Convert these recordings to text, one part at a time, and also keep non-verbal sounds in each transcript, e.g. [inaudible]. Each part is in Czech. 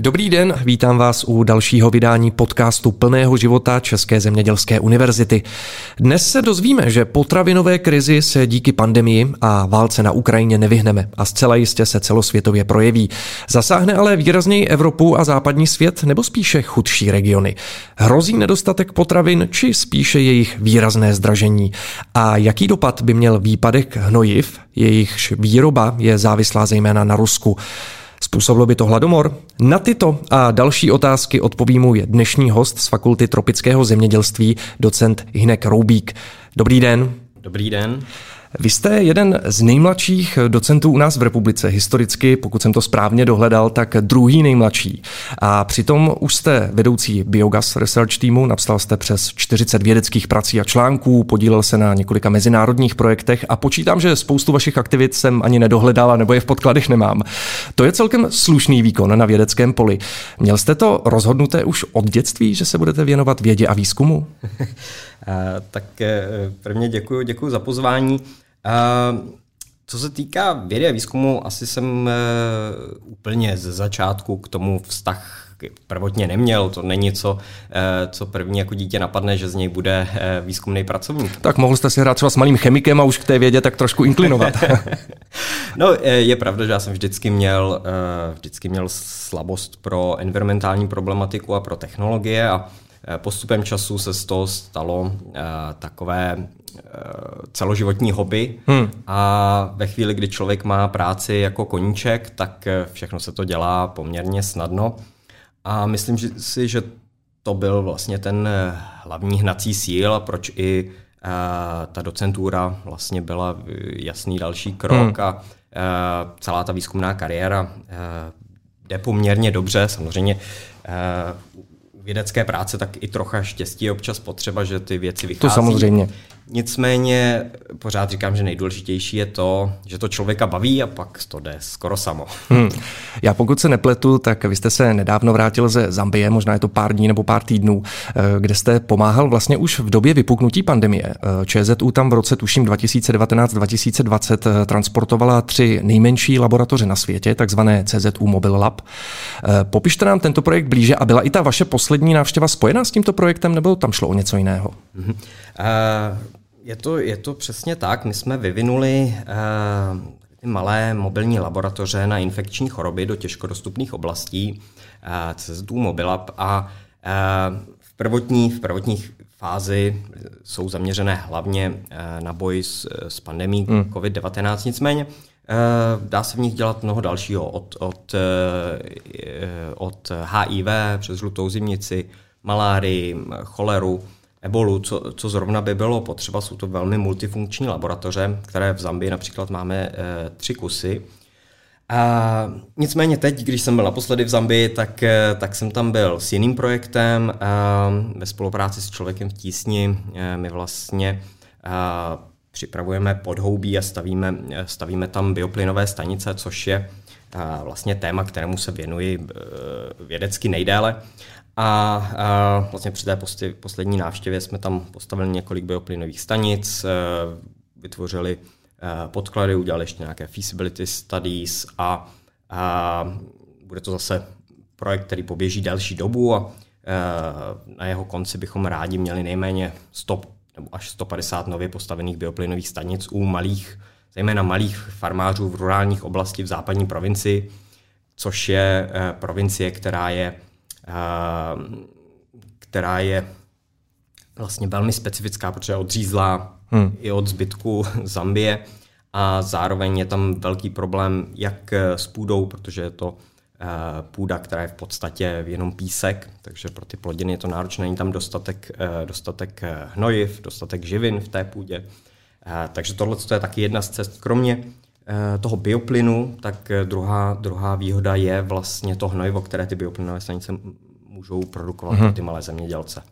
Dobrý den, vítám vás u dalšího vydání podcastu plného života České zemědělské univerzity. Dnes se dozvíme, že potravinové krizi se díky pandemii a válce na Ukrajině nevyhneme a zcela jistě se celosvětově projeví. Zasáhne ale výrazněji Evropu a západní svět nebo spíše chudší regiony. Hrozí nedostatek potravin či spíše jejich výrazné zdražení? A jaký dopad by měl výpadek hnojiv, jejichž výroba je závislá zejména na Rusku? Způsobilo by to hladomor? Na tyto a další otázky odpoví můj dnešní host z Fakulty tropického zemědělství, docent Hinek Roubík. Dobrý den. Dobrý den. Vy jste jeden z nejmladších docentů u nás v republice. Historicky, pokud jsem to správně dohledal, tak druhý nejmladší. A přitom už jste vedoucí Biogas Research týmu, napsal jste přes 40 vědeckých prací a článků, podílel se na několika mezinárodních projektech a počítám, že spoustu vašich aktivit jsem ani nedohledal, nebo je v podkladech nemám. To je celkem slušný výkon na vědeckém poli. Měl jste to rozhodnuté už od dětství, že se budete věnovat vědě a výzkumu? [laughs] tak eh, prvně děkuji, děkuji za pozvání. Co se týká vědy a výzkumu, asi jsem eh, úplně ze začátku k tomu vztah prvotně neměl. To není co, eh, co první jako dítě napadne, že z něj bude eh, výzkumný pracovník. Tak mohl jste si hrát třeba s malým chemikem a už k té vědě tak trošku inklinovat. [laughs] no, je pravda, že já jsem vždycky měl, vždycky měl slabost pro environmentální problematiku a pro technologie a postupem času se z toho stalo takové celoživotní hobby hmm. a ve chvíli, kdy člověk má práci jako koníček, tak všechno se to dělá poměrně snadno a myslím si, že to byl vlastně ten hlavní hnací síl proč i ta docentura vlastně byla jasný další krok hmm. a celá ta výzkumná kariéra jde poměrně dobře. Samozřejmě vědecké práce, tak i trocha štěstí je občas potřeba, že ty věci vychází. To samozřejmě. Nicméně pořád říkám, že nejdůležitější je to, že to člověka baví a pak to jde skoro samo. Hmm. Já pokud se nepletu, tak vy jste se nedávno vrátil ze Zambie, možná je to pár dní nebo pár týdnů, eh, kde jste pomáhal vlastně už v době vypuknutí pandemie. Eh, ČZU tam v roce tuším 2019-2020 eh, transportovala tři nejmenší laboratoře na světě, takzvané CZU Mobile Lab. Popište nám tento projekt blíže a byla i ta vaše poslední návštěva spojená s tímto projektem, nebo tam šlo o něco jiného? Hmm. Uh... Je to, je to přesně tak. My jsme vyvinuli uh, ty malé mobilní laboratoře na infekční choroby do těžko dostupných oblastí, uh, CZU Mobilab a uh, v prvotní, v prvotních fázi jsou zaměřené hlavně uh, na boj s, s pandemí hmm. COVID-19. Nicméně uh, dá se v nich dělat mnoho dalšího, od, od, uh, od HIV přes žlutou zimnici, malárii, choleru, ebolu, co, co zrovna by bylo potřeba, jsou to velmi multifunkční laboratoře, které v Zambii například máme e, tři kusy. A nicméně teď, když jsem byl naposledy v Zambii, tak, eh, tak jsem tam byl s jiným projektem ve spolupráci s člověkem v tísni. E, my vlastně připravujeme podhoubí a stavíme, stavíme tam bioplynové stanice, což je vlastně téma, kterému se věnuji vědecky nejdéle. A, vlastně při té poslední návštěvě jsme tam postavili několik bioplynových stanic, e, vytvořili e, podklady, udělali ještě nějaké feasibility studies a, bude to zase projekt, který poběží delší dobu a na jeho konci bychom rádi měli nejméně 100 nebo až 150 nově postavených bioplynových stanic u malých, zejména malých farmářů v rurálních oblasti v západní provincii, což je provincie, která je která je vlastně velmi specifická, protože je odřízlá hmm. i od zbytku [laughs] Zambie a zároveň je tam velký problém jak s půdou, protože je to půda, která je v podstatě jenom písek, takže pro ty plodiny je to náročné, není tam dostatek, dostatek hnojiv, dostatek živin v té půdě. Takže tohle je taky jedna z cest. Kromě toho bioplynu, tak druhá, druhá výhoda je vlastně to hnojivo, které ty bioplynové stanice můžou produkovat mm-hmm. ty malé zemědělce.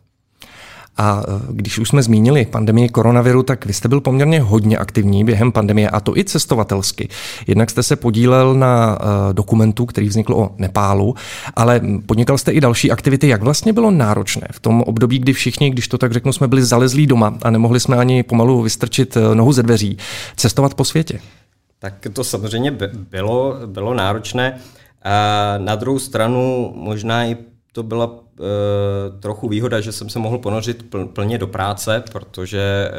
A e, když už jsme zmínili pandemii koronaviru, tak vy jste byl poměrně hodně aktivní během pandemie, a to i cestovatelsky. Jednak jste se podílel na uh, dokumentu, který vznikl o Nepálu, ale podnikal jste i další aktivity. Jak vlastně bylo náročné v tom období, kdy všichni, když to tak řeknu, jsme byli zalezlí doma a nemohli jsme ani pomalu vystrčit e, nohu ze dveří, cestovat po světě? Tak to samozřejmě bylo, bylo náročné. Na druhou stranu možná i to byla uh, trochu výhoda, že jsem se mohl ponořit pl- plně do práce, protože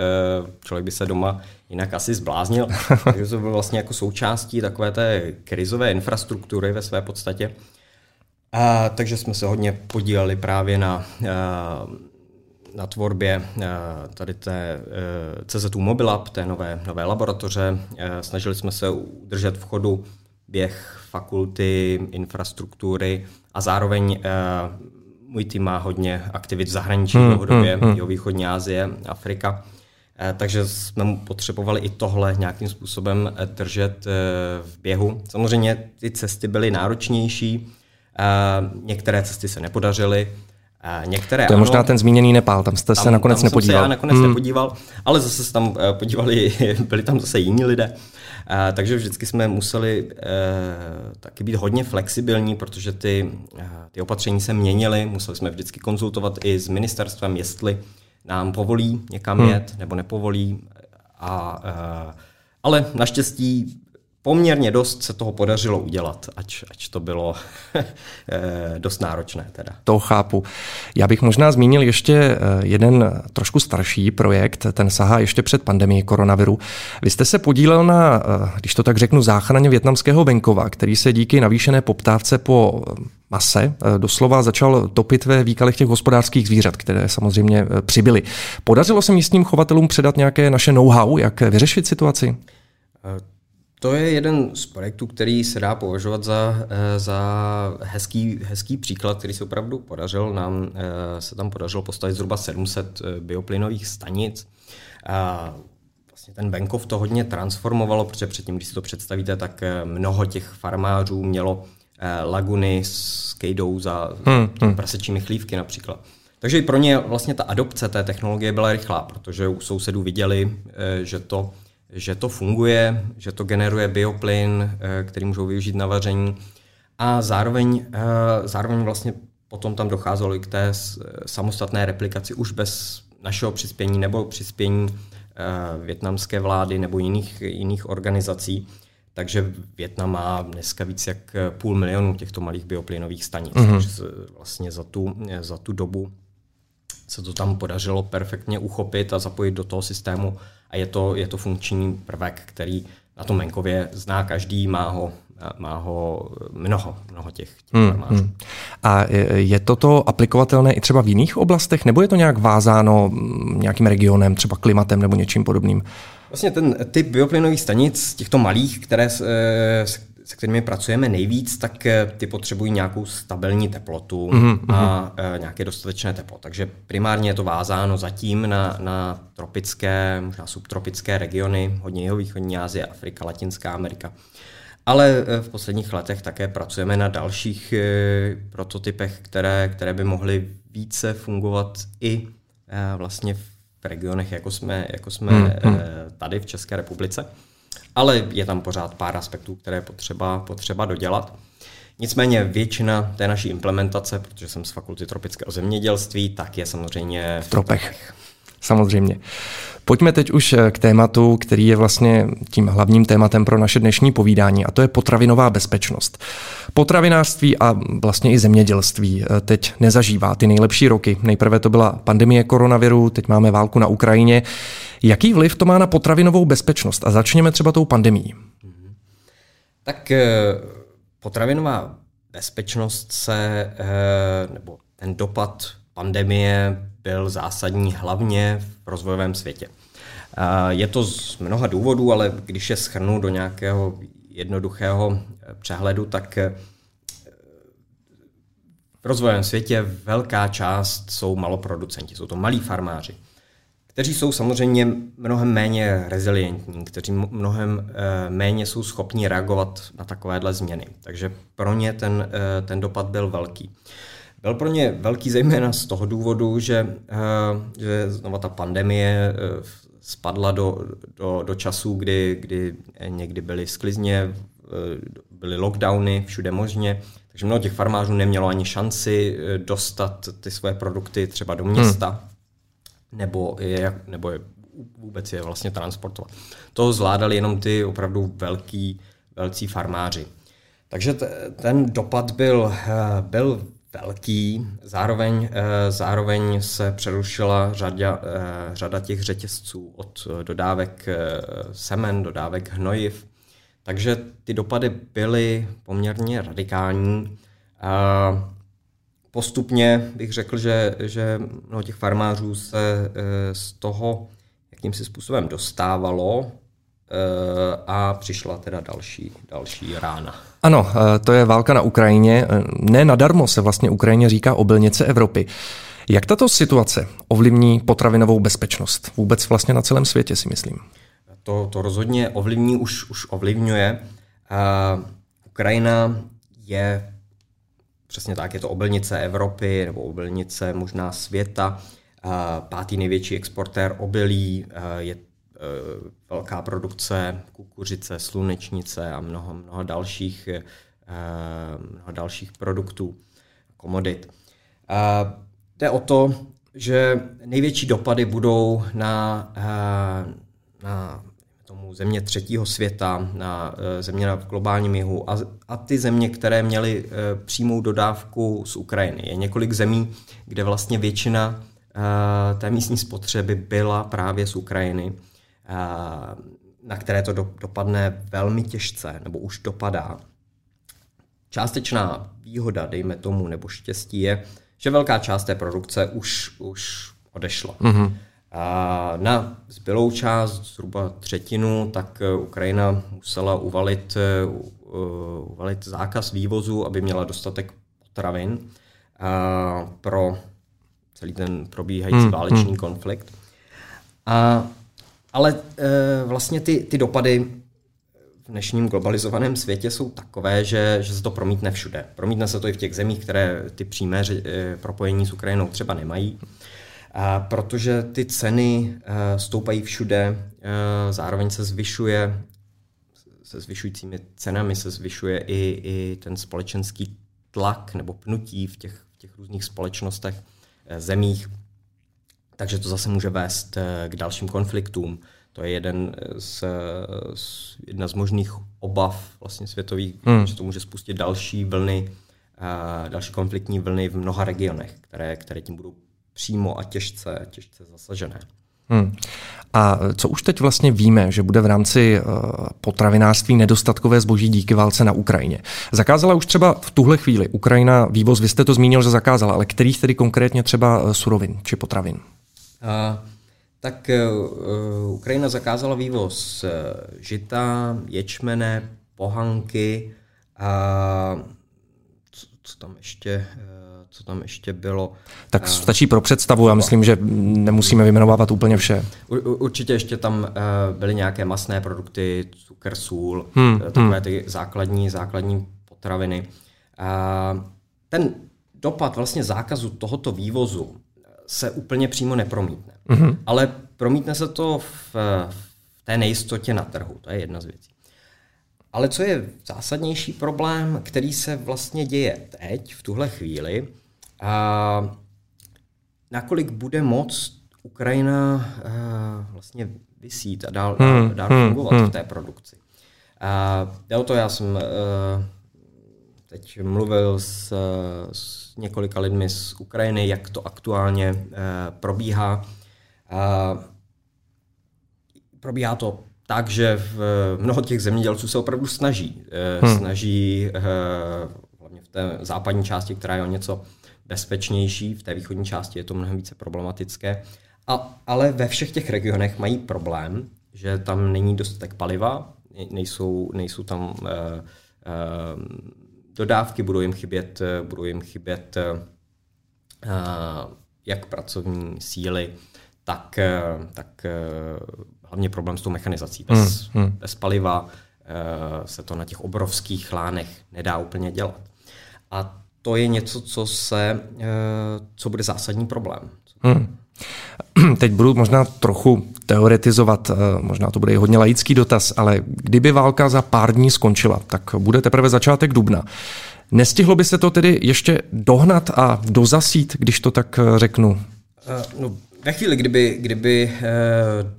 uh, člověk by se doma jinak asi zbláznil. [laughs] Takže to bylo vlastně jako součástí takové té krizové infrastruktury ve své podstatě. A, takže jsme se hodně podíleli právě na, uh, na tvorbě tady té CZU Mobilab, té nové, nové laboratoře. Snažili jsme se udržet v chodu běh fakulty, infrastruktury a zároveň uh, můj tým má hodně aktivit v zahraničí hmm, dlouhodobě, hmm, hmm. východní Asie, Afrika. Uh, takže jsme potřebovali i tohle nějakým způsobem eh, držet v běhu. Samozřejmě ty cesty byly náročnější, některé cesty se nepodařily, Některé to je ano, možná ten zmíněný Nepál, tam jste tam, se nakonec tam nepodíval. Jsem se já nakonec hmm. nepodíval, ale zase se tam podívali, [laughs] byli tam zase jiní lidé. A, takže vždycky jsme museli e, taky být hodně flexibilní, protože ty, e, ty opatření se měnily. Museli jsme vždycky konzultovat i s ministerstvem, jestli nám povolí někam hmm. jet nebo nepovolí. A, ale naštěstí poměrně dost se toho podařilo udělat, ač, ač to bylo [laughs] eh, dost náročné. Teda. To chápu. Já bych možná zmínil ještě eh, jeden trošku starší projekt, ten sahá ještě před pandemií koronaviru. Vy jste se podílel na, eh, když to tak řeknu, záchraně větnamského venkova, který se díky navýšené poptávce po mase doslova začal topit ve výkalech těch hospodářských zvířat, které samozřejmě přibyly. Podařilo se místním chovatelům předat nějaké naše know-how, jak vyřešit situaci? To je jeden z projektů, který se dá považovat za, eh, za hezký, hezký příklad, který se opravdu podařil. Nám eh, se tam podařilo postavit zhruba 700 eh, bioplynových stanic. A vlastně ten venkov to hodně transformovalo, protože předtím, když si to představíte, tak mnoho těch farmářů mělo laguny s kejdou za, hmm, hmm. prasečími chlívky například. Takže i pro ně vlastně ta adopce té technologie byla rychlá, protože u sousedů viděli, že to že to funguje, že to generuje bioplyn, eh, který můžou využít na vaření a zároveň, eh, zároveň vlastně potom tam docházelo i k té samostatné replikaci už bez našeho přispění nebo přispění eh, větnamské vlády nebo jiných, jiných organizací. Takže Větnam má dneska víc jak půl milionu těchto malých bioplynových stanic. Mm-hmm. Takže vlastně za tu, za tu dobu se to tam podařilo perfektně uchopit a zapojit do toho systému a je to, je to funkční prvek, který na tom venkově zná každý, má ho, má ho mnoho, mnoho těch, těch hmm, hmm. A je toto aplikovatelné i třeba v jiných oblastech, nebo je to nějak vázáno nějakým regionem, třeba klimatem nebo něčím podobným? Vlastně ten typ bioplynových stanic, těchto malých, které se kterými pracujeme nejvíc, tak eh, ty potřebují nějakou stabilní teplotu mm-hmm. a e, nějaké dostatečné teplo. Takže primárně je to vázáno zatím na, na tropické, možná subtropické regiony, hodně jeho východní Asie, Afrika, Latinská Amerika. Ale v posledních letech také pracujeme na dalších e, prototypech, které, které by mohly více fungovat i e, vlastně v regionech, jako jsme, jako jsme mm-hmm. tady v České republice ale je tam pořád pár aspektů, které je potřeba, potřeba dodělat. Nicméně většina té naší implementace, protože jsem z fakulty tropického zemědělství, tak je samozřejmě v tropech. Samozřejmě. Pojďme teď už eh, k tématu, který je vlastně tím hlavním tématem pro naše dnešní povídání, a to je potravinová bezpečnost. Potravinářství a vlastně i zemědělství eh, teď nezažívá ty nejlepší roky. Nejprve to byla pandemie koronaviru, teď máme válku na Ukrajině. Jaký vliv to má na potravinovou bezpečnost? A začněme třeba tou pandemí. Tak eh, potravinová bezpečnost se, nebo ten dopad pandemie byl zásadní hlavně v rozvojovém světě. Je to z mnoha důvodů, ale když je schrnu do nějakého jednoduchého eh, přehledu, tak eh, v rozvojovém světě velká část jsou maloproducenti, jsou to malí farmáři, kteří jsou samozřejmě mnohem méně rezilientní, kteří mnohem eh, méně jsou schopni reagovat na takovéhle změny. Takže pro ně ten, ten dopad byl velký. Byl pro ně velký zejména z toho důvodu, že, eh, že znova ta pandemie eh, spadla do, do, do časů, kdy, kdy někdy byly sklizně, eh, byly lockdowny všude možně, takže mnoho těch farmářů nemělo ani šanci dostat ty své produkty třeba do města, hmm. nebo, je, nebo je, vůbec je vlastně transportovat. To zvládali jenom ty opravdu velký, velcí farmáři. Takže ten dopad byl, byl velký. Zároveň, zároveň se přerušila řada, řada těch řetězců od dodávek semen, dodávek hnojiv. Takže ty dopady byly poměrně radikální. Postupně bych řekl, že, že mnoho těch farmářů se z toho jakýmsi způsobem dostávalo a přišla teda další, další rána. Ano, to je válka na Ukrajině. Ne nadarmo se vlastně Ukrajině říká obilnice Evropy. Jak tato situace ovlivní potravinovou bezpečnost? Vůbec vlastně na celém světě, si myslím. To, to rozhodně ovlivní, už, už ovlivňuje. Uh, Ukrajina je přesně tak, je to obilnice Evropy nebo obilnice možná světa. Uh, pátý největší exportér obilí, uh, je Eh, velká produkce kukuřice, slunečnice a mnoho, mnoho, dalších, eh, mnoho dalších produktů, komodit. Jde o to, že největší dopady budou na, eh, na tomu země třetího světa, na země na globálním jihu a, a ty země, které měly přímou dodávku z Ukrajiny. Je několik zemí, kde vlastně většina té místní spotřeby byla právě z Ukrajiny na které to dopadne velmi těžce, nebo už dopadá. Částečná výhoda, dejme tomu, nebo štěstí je, že velká část té produkce už, už odešla. Mm-hmm. A na zbylou část, zhruba třetinu, tak Ukrajina musela uvalit, uvalit zákaz vývozu, aby měla dostatek potravin pro celý ten probíhající mm, válečný mm. konflikt. A ale e, vlastně ty, ty dopady v dnešním globalizovaném světě jsou takové, že, že se to promítne všude. Promítne se to i v těch zemích, které ty přímé e, propojení s Ukrajinou třeba nemají. A protože ty ceny e, stoupají všude, e, zároveň se zvyšuje, se zvyšujícími cenami se zvyšuje i, i ten společenský tlak nebo pnutí v těch, v těch různých společnostech, zemích, takže to zase může vést eh, k dalším konfliktům. To je jeden z, z, jedna z možných obav vlastně světových, hmm. že to může spustit další vlny, uh, další konfliktní vlny v mnoha regionech, které, které tím budou přímo a těžce, těžce zasažené. Hmm. A co už teď vlastně víme, že bude v rámci uh, potravinářství nedostatkové zboží díky válce na Ukrajině? Zakázala už třeba v tuhle chvíli Ukrajina vývoz, vy jste to zmínil, že zakázala, ale kterých tedy konkrétně třeba surovin či potravin? Tak e, Ukrajina zakázala vývoz e, žita, ječmene, pohanky a co, co tam ještě e, co tam ještě bylo. Tak stačí pro představu, já myslím, že nemusíme vyjmenovávat úplně vše. Určitě ještě tam byly nějaké masné produkty, cukr, sůl, hmm, takové hmm. ty základní, základní potraviny. Ten dopad vlastně zákazu tohoto vývozu se úplně přímo nepromítne. Mm-hmm. Ale promítne se to v, v té nejistotě na trhu. To je jedna z věcí. Ale co je zásadnější problém, který se vlastně děje teď, v tuhle chvíli, a nakolik bude moc Ukrajina a, vlastně vysít a dál, hmm, dál hmm, fungovat hmm. v té produkci. A, jde o to, já jsem a, teď mluvil s, s několika lidmi z Ukrajiny, jak to aktuálně eh, probíhá. Probíhá to tak, že v mnoho těch zemědělců se opravdu snaží. Eh, hmm. Snaží eh, hlavně v té západní části, která je o něco bezpečnější, v té východní části je to mnohem více problematické. A, ale ve všech těch regionech mají problém, že tam není dostatek paliva, nejsou, nejsou tam uh, uh, dodávky, budou jim chybět, eh, budou jim chybět uh, jak pracovní síly, tak, tak hlavně problém s tou mechanizací. Bez, hmm, hmm. bez paliva se to na těch obrovských lánech nedá úplně dělat. A to je něco, co se, co bude zásadní problém. Hmm. [clears throat] Teď budu možná trochu teoretizovat, eh, možná to bude i hodně laický dotaz, ale kdyby válka za pár dní skončila, tak bude teprve začátek dubna. Nestihlo by se to tedy ještě dohnat a dozasít, když to tak eh, řeknu? Uh, no, ve chvíli, kdyby, kdyby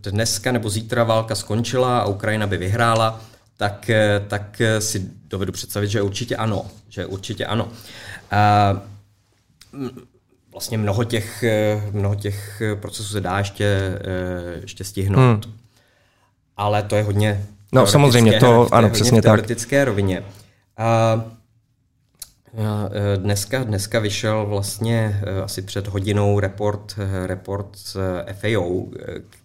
dneska nebo zítra válka skončila a Ukrajina by vyhrála, tak, tak si dovedu představit, že určitě ano. Že určitě ano. Vlastně mnoho těch, mnoho těch procesů se dá ještě, ještě stihnout. Hmm. Ale to je hodně No samozřejmě, to ano, přesně tak. teoretické rovině. A Dneska, dneska vyšel vlastně asi před hodinou report, report z FAO,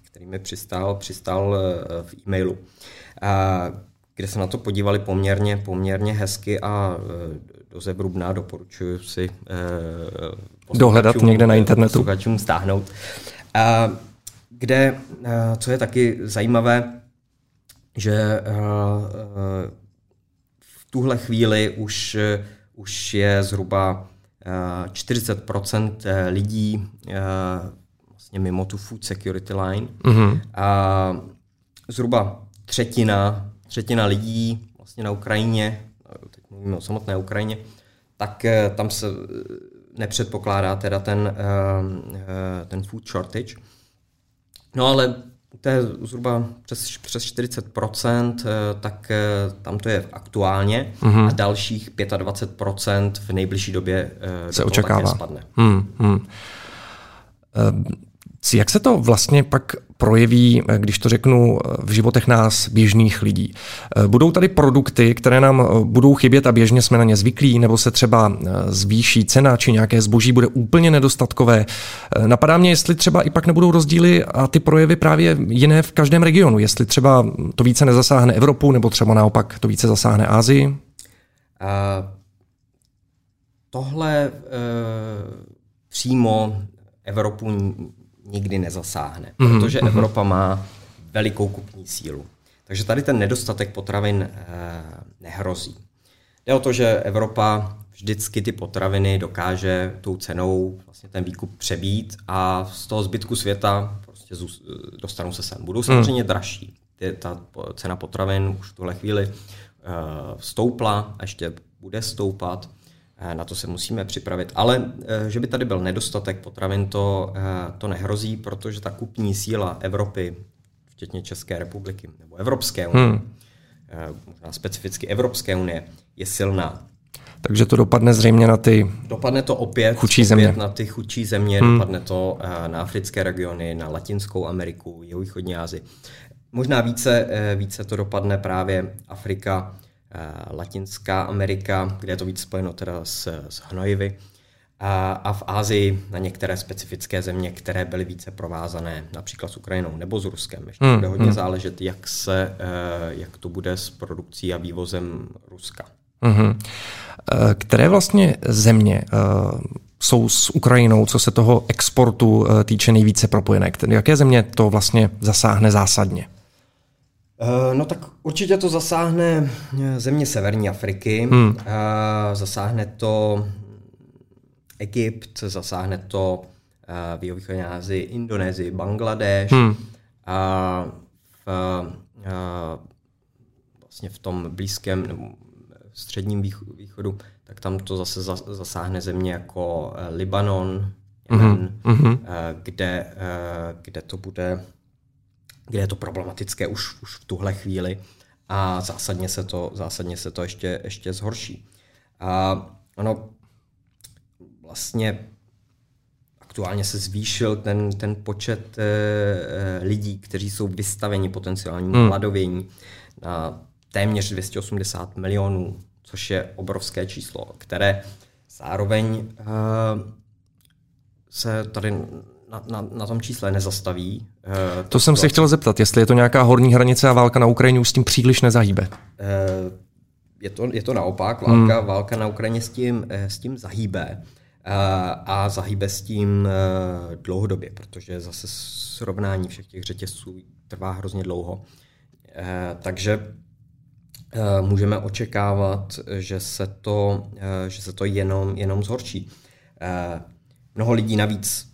který mi přistál, přistál v e-mailu, kde se na to podívali poměrně, poměrně hezky a do zevrubná doporučuji si dohledat někde na internetu. stáhnout. Kde, co je taky zajímavé, že v tuhle chvíli už už je zhruba 40 eh, eh, lidí eh, vlastně mimo tu food security line. Mm-hmm. A zhruba třetina, třetina lidí vlastně na Ukrajině, teď mluvíme o samotné Ukrajině, tak tam se nepředpokládá teda ten, ten food shortage. No ale to je zhruba přes, přes 40%, eh, tak eh, tam to je aktuálně mm-hmm. a dalších 25% v nejbližší době eh, se očekává. spadne. Mm, mm. Jak se to vlastně pak projeví, když to řeknu, v životech nás běžných lidí? Budou tady produkty, které nám budou chybět a běžně jsme na ně zvyklí, nebo se třeba zvýší cena, či nějaké zboží bude úplně nedostatkové? Napadá mě, jestli třeba i pak nebudou rozdíly a ty projevy právě jiné v každém regionu, jestli třeba to více nezasáhne Evropu, nebo třeba naopak to více zasáhne Asii? Uh, tohle uh, přímo Evropu nikdy nezasáhne, mm-hmm. protože mhm. Evropa má velikou kupní sílu. Takže tady ten nedostatek potravin e, nehrozí. Jde o to, že Evropa vždycky ty potraviny dokáže tou cenou vlastně ten výkup přebít a z toho zbytku světa prostě dostanou se sem. Budou samozřejmě mm. dražší. Ta cena potravin už v tuhle chvíli e, stoupla a ještě bude stoupat. Eh, na to se musíme připravit. Ale eh, že by tady byl nedostatek potravin, to, eh, to nehrozí, protože ta kupní síla Evropy, včetně České republiky nebo Evropské unie, hmm. možná specificky Evropské unie, je silná. Takže to dopadne zřejmě na ty Dopadne to opět, chudší země. opět na ty chudší země, hmm. dopadne to na africké regiony, na Latinskou Ameriku, jihovýchodní Asii. Možná více, více to dopadne právě Afrika, Latinská Amerika, kde je to víc spojeno teda s, s hnojivy, a, a v Ázii na některé specifické země, které byly více provázané, například s Ukrajinou nebo s Ruskem. Ještě hmm, bude hodně hmm. záležet, jak, se, eh, jak to bude s produkcí a vývozem Ruska. Hmm. Které vlastně země jsou s Ukrajinou, co se toho exportu týče nejvíce propojené? Jaké země to vlastně zasáhne zásadně? Eh, no tak určitě to zasáhne eh, země Severní Afriky, hmm. Eh, zasáhne to Egypt, zasáhne to v jihovýchodní Asii, Indonésii, Bangladeš hmm. a v, vlastně v tom blízkém nebo středním východu, tak tam to zase zasáhne země jako Libanon, Jemen, mm-hmm. kde, kde to bude kde je to problematické už, už v tuhle chvíli a zásadně se to, zásadně se to ještě, ještě zhorší. A ono vlastně aktuálně se zvýšil ten, ten počet e, lidí, kteří jsou vystaveni potenciálnímu hmm. hladovění na téměř 280 milionů, což je obrovské číslo, které zároveň e, se tady na, na, na tom čísle nezastaví. Uh, to jsem se chtěl zeptat, jestli je to nějaká horní hranice a válka na Ukrajině už s tím příliš nezahýbe. Uh, je, to, je to naopak, válka, hmm. válka na Ukrajině s tím, s tím zahýbe a zahýbe s tím uh, dlouhodobě, protože zase srovnání všech těch řetězců trvá hrozně dlouho. Uh, takže můžeme očekávat, že se to, že se to jenom, jenom zhorší. Mnoho lidí navíc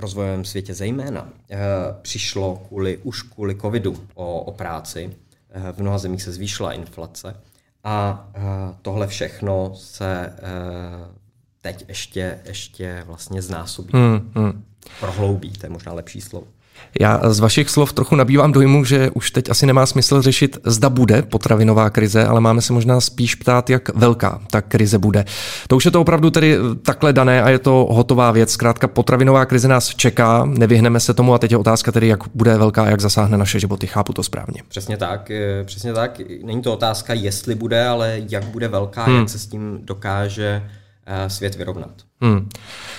rozvojovém světě zejména, eh, přišlo kvůli, už kvůli covidu o, o práci. Eh, v mnoha zemích se zvýšila inflace a eh, tohle všechno se teď ještě, ještě vlastně znásobí. Hmm, hmm. Prohloubí, to je možná lepší slovo. Já z vašich slov trochu nabývám dojmu, že už teď asi nemá smysl řešit, zda bude potravinová krize, ale máme se možná spíš ptát, jak velká ta krize bude. To už je to opravdu tedy takhle dané a je to hotová věc. Zkrátka potravinová krize nás čeká, nevyhneme se tomu a teď je otázka tedy, jak bude velká a jak zasáhne naše životy. Chápu to správně. Přesně tak, přesně tak. Není to otázka, jestli bude, ale jak bude velká, hmm. jak se s tím dokáže eh, svět vyrovnat. Hmm.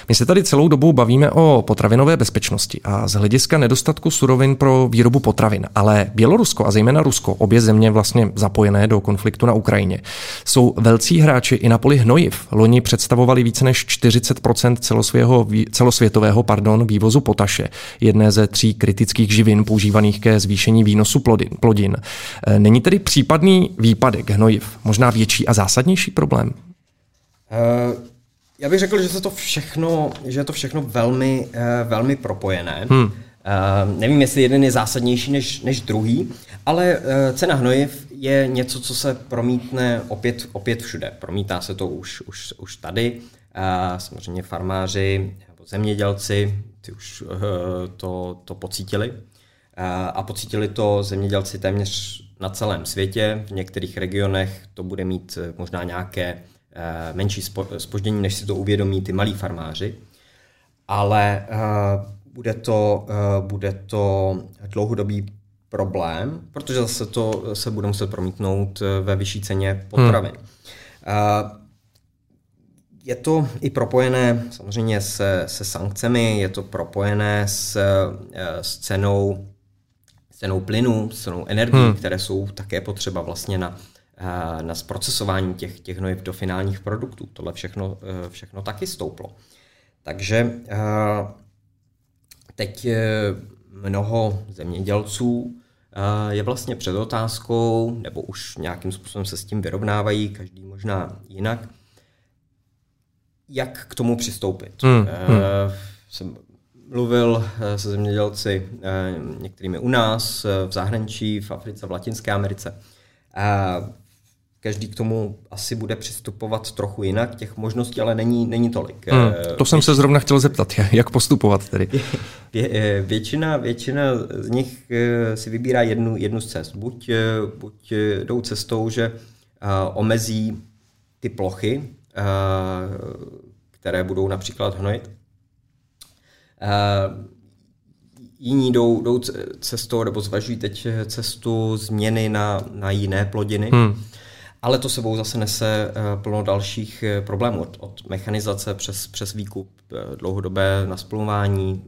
My se tady celou dobu bavíme o potravinové bezpečnosti a z hlediska nedostatku surovin pro výrobu potravin. Ale Bělorusko a zejména Rusko, obě země vlastně zapojené do konfliktu na Ukrajině, jsou velcí hráči i na poli hnojiv. Loni představovali více než 40 celosvětového pardon, vývozu potaše, jedné ze tří kritických živin používaných ke zvýšení výnosu plodin. plodin. E, není tedy případný výpadek hnojiv možná větší a zásadnější problém? Uh... Já bych řekl, že se to všechno, že je to všechno velmi, uh, velmi propojené. Hmm. Uh, nevím, jestli jeden je zásadnější než, než druhý, ale uh, cena hnojiv je něco, co se promítne opět, opět všude. Promítá se to už, už, už tady. Uh, samozřejmě farmáři nebo zemědělci ty už uh, to, to pocítili. Uh, a pocítili to zemědělci téměř na celém světě. V některých regionech to bude mít možná nějaké Eh, menší spoždění, než si to uvědomí ty malí farmáři, ale eh, bude to, eh, bude to dlouhodobý problém, protože zase to se bude muset promítnout ve vyšší ceně potravin. Hmm. Je to i propojené samozřejmě se, se sankcemi, je to propojené s, s cenou, cenou plynu, s cenou energií, hmm. které jsou také potřeba vlastně na, Eh, na zprocesování těch, těch hnojiv do finálních produktů. Tohle všechno, eh, všechno taky stouplo. Takže eh, teď mnoho zemědělců je vlastně před otázkou, nebo už nějakým způsobem se s tím vyrovnávají, každý možná jinak, jak k tomu přistoupit. Hmm. hmm. Jsem mluvil se zemědělci některými u nás, v zahraničí, v Africe, v Latinské Americe každý k tomu asi bude přistupovat trochu jinak. Těch možností ale není, není tolik. Hmm, to jsem se zrovna chtěl zeptat, jak postupovat tedy. [laughs] Vě, eh, většina, většina z nich eh, si vybírá jednu, jednu z cest. Buď, buď jdou cestou, že omezí ty plochy, které budou například hnojit. Jiní jdou, jdou cestou, nebo zvažují teď cestu změny na, na jiné plodiny. Hmm ale to sebou zase nese eh, plno dalších eh, problémů, od, od mechanizace přes, přes výkup, eh, dlouhodobé nasplumování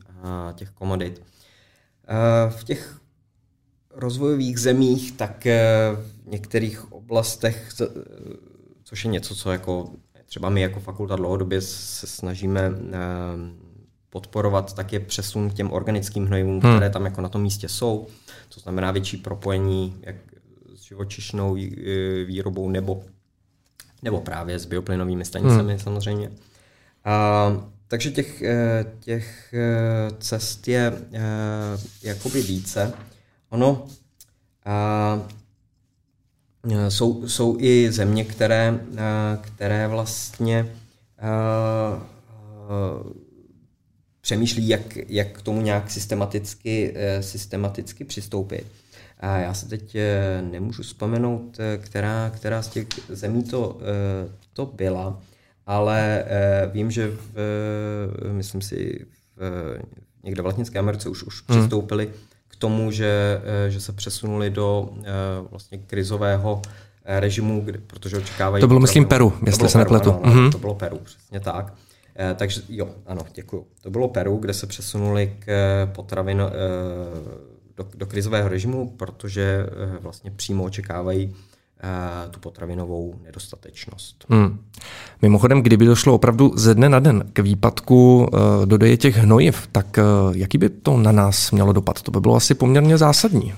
těch komodit. V těch rozvojových zemích, tak v některých oblastech, což je něco, co jako třeba my jako fakulta dlouhodobě se snažíme podporovat, tak je přesun k těm organickým hnojivům, hmm. které tam jako na tom místě jsou. To znamená větší propojení jak živočišnou e, výrobou nebo, nebo právě s bioplynovými stanicemi hmm. samozřejmě. A, takže těch, e, těch e, cest je jakoby více. Ono a, jsou, jsou i země, které, které vlastně přemýšlí, jak, jak k tomu nějak systematicky, systematicky přistoupit. A já se teď eh, nemůžu vzpomenout, eh, která, která z těch zemí to, eh, to byla, ale vím, že v, myslím si, v, někde v Latinské Americe už, už hmm. přistoupili k tomu, že, že se přesunuli do vlastně krizového režimu, kde, protože očekávají... To bylo, myslím, Peru, jestli se nepletu. Ano, ano, mm-hmm. To bylo Peru, přesně tak. takže jo, ano, děkuju. To bylo Peru, kde se přesunuli k potravin, do, do krizového režimu, protože eh, vlastně přímo očekávají eh, tu potravinovou nedostatečnost. Hmm. Mimochodem, kdyby došlo opravdu ze dne na den k výpadku uh, dodeje těch hnojiv, tak uh, jaký by to na nás mělo dopad? To by bylo asi poměrně zásadní.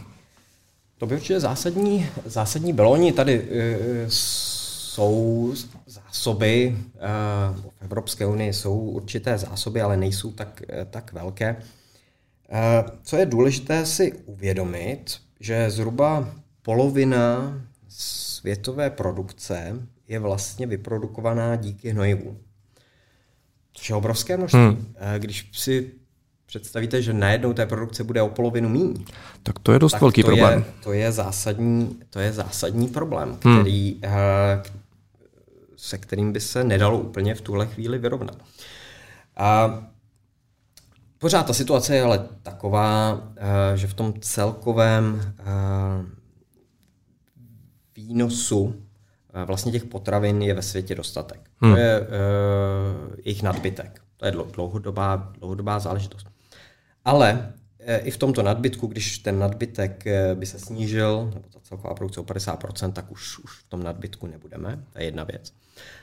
To by určitě zásadní, zásadní bylo. Oni tady uh, jsou zásoby, uh, v Evropské unii jsou určité zásoby, ale nejsou tak, tak velké. Eh, co je důležité si uvědomit, že zhruba polovina světové produkce je vlastně vyprodukovaná díky hnojivu. Což je obrovské množství. Hmm. Eh, když si představíte, že najednou té produkce bude o polovinu míň. Tak to je dost velký to problém. Je, to, je zásadní, to je zásadní problém, Hmm. který, hmm. se kterým by se nedalo úplně v tuhle chvíli vyrovnat. A pořád ta situace je ale taková, eh, že v tom celkovém eh, výnosu vlastně těch potravin je ve světě dostatek. Hmm. To je jejich nadbytek. To je dlouhodobá, dlouhodobá záležitost. Ale i v tomto nadbytku, když ten nadbytek by se snížil, nebo ta celková produkce o 50%, tak už, už v tom nadbytku nebudeme. To je jedna věc.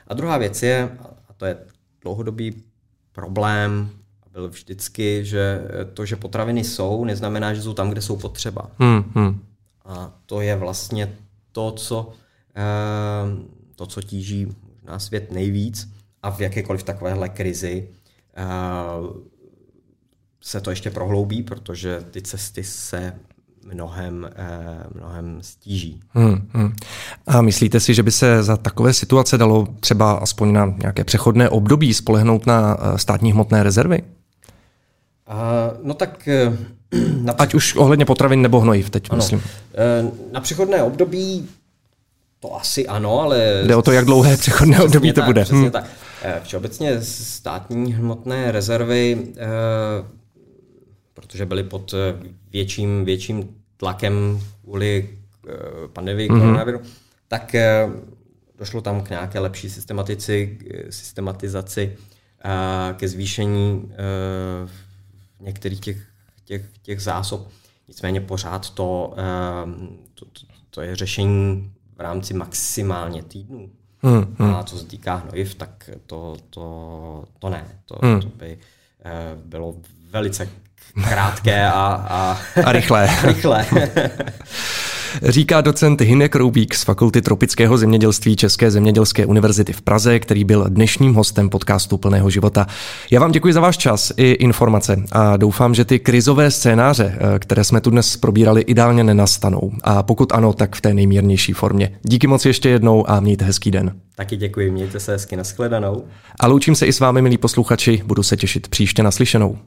A druhá věc je, a to je dlouhodobý problém, byl vždycky, že to, že potraviny jsou, neznamená, že jsou tam, kde jsou potřeba. Hmm, hmm. A to je vlastně to, co, to, co tíží možná svět nejvíc a v jakékoliv takovéhle krizi se to ještě prohloubí, protože ty cesty se mnohem, mnohem stíží. Hmm, hmm. A myslíte si, že by se za takové situace dalo třeba aspoň na nějaké přechodné období spolehnout na státní hmotné rezervy? Uh, no tak... [clears throat] Na Ať už ohledně potravin nebo hnojiv, teď ano. myslím. Na přechodné období to asi ano, ale... Jde o to, jak dlouhé přechodné období to tak, bude. Přesně hmm. tak. Všeobecně státní hmotné rezervy, protože byly pod větším, větším tlakem kvůli pandemii mm-hmm. koronaviru, tak došlo tam k nějaké lepší systematici, systematizaci, ke zvýšení některých těch, těch, těch zásob. Nicméně pořád to, to, to, to je řešení v rámci maximálně týdnů. Hmm, hmm. A co se týká hnojiv, tak to, to, to ne. To, Hmm. to by eh, bylo velice krátké a, a, A rychlé. [laughs] rychlé. [laughs] Říká docent Hinek Roubík z Fakulty tropického zemědělství České zemědělské univerzity v Praze, který byl dnešním hostem podcastu Plného života. Já vám děkuji za váš čas i informace a doufám, že ty krizové scénáře, eh, které jsme tu dnes probírali, ideálně nenastanou. A pokud ano, tak v té nejmírnější formě. Díky moc ještě jednou a mějte hezký den. Taky děkuji, mějte se hezky, nashledanou. A loučím se i s vámi, milí posluchači, budu se těšit příště naslyšenou.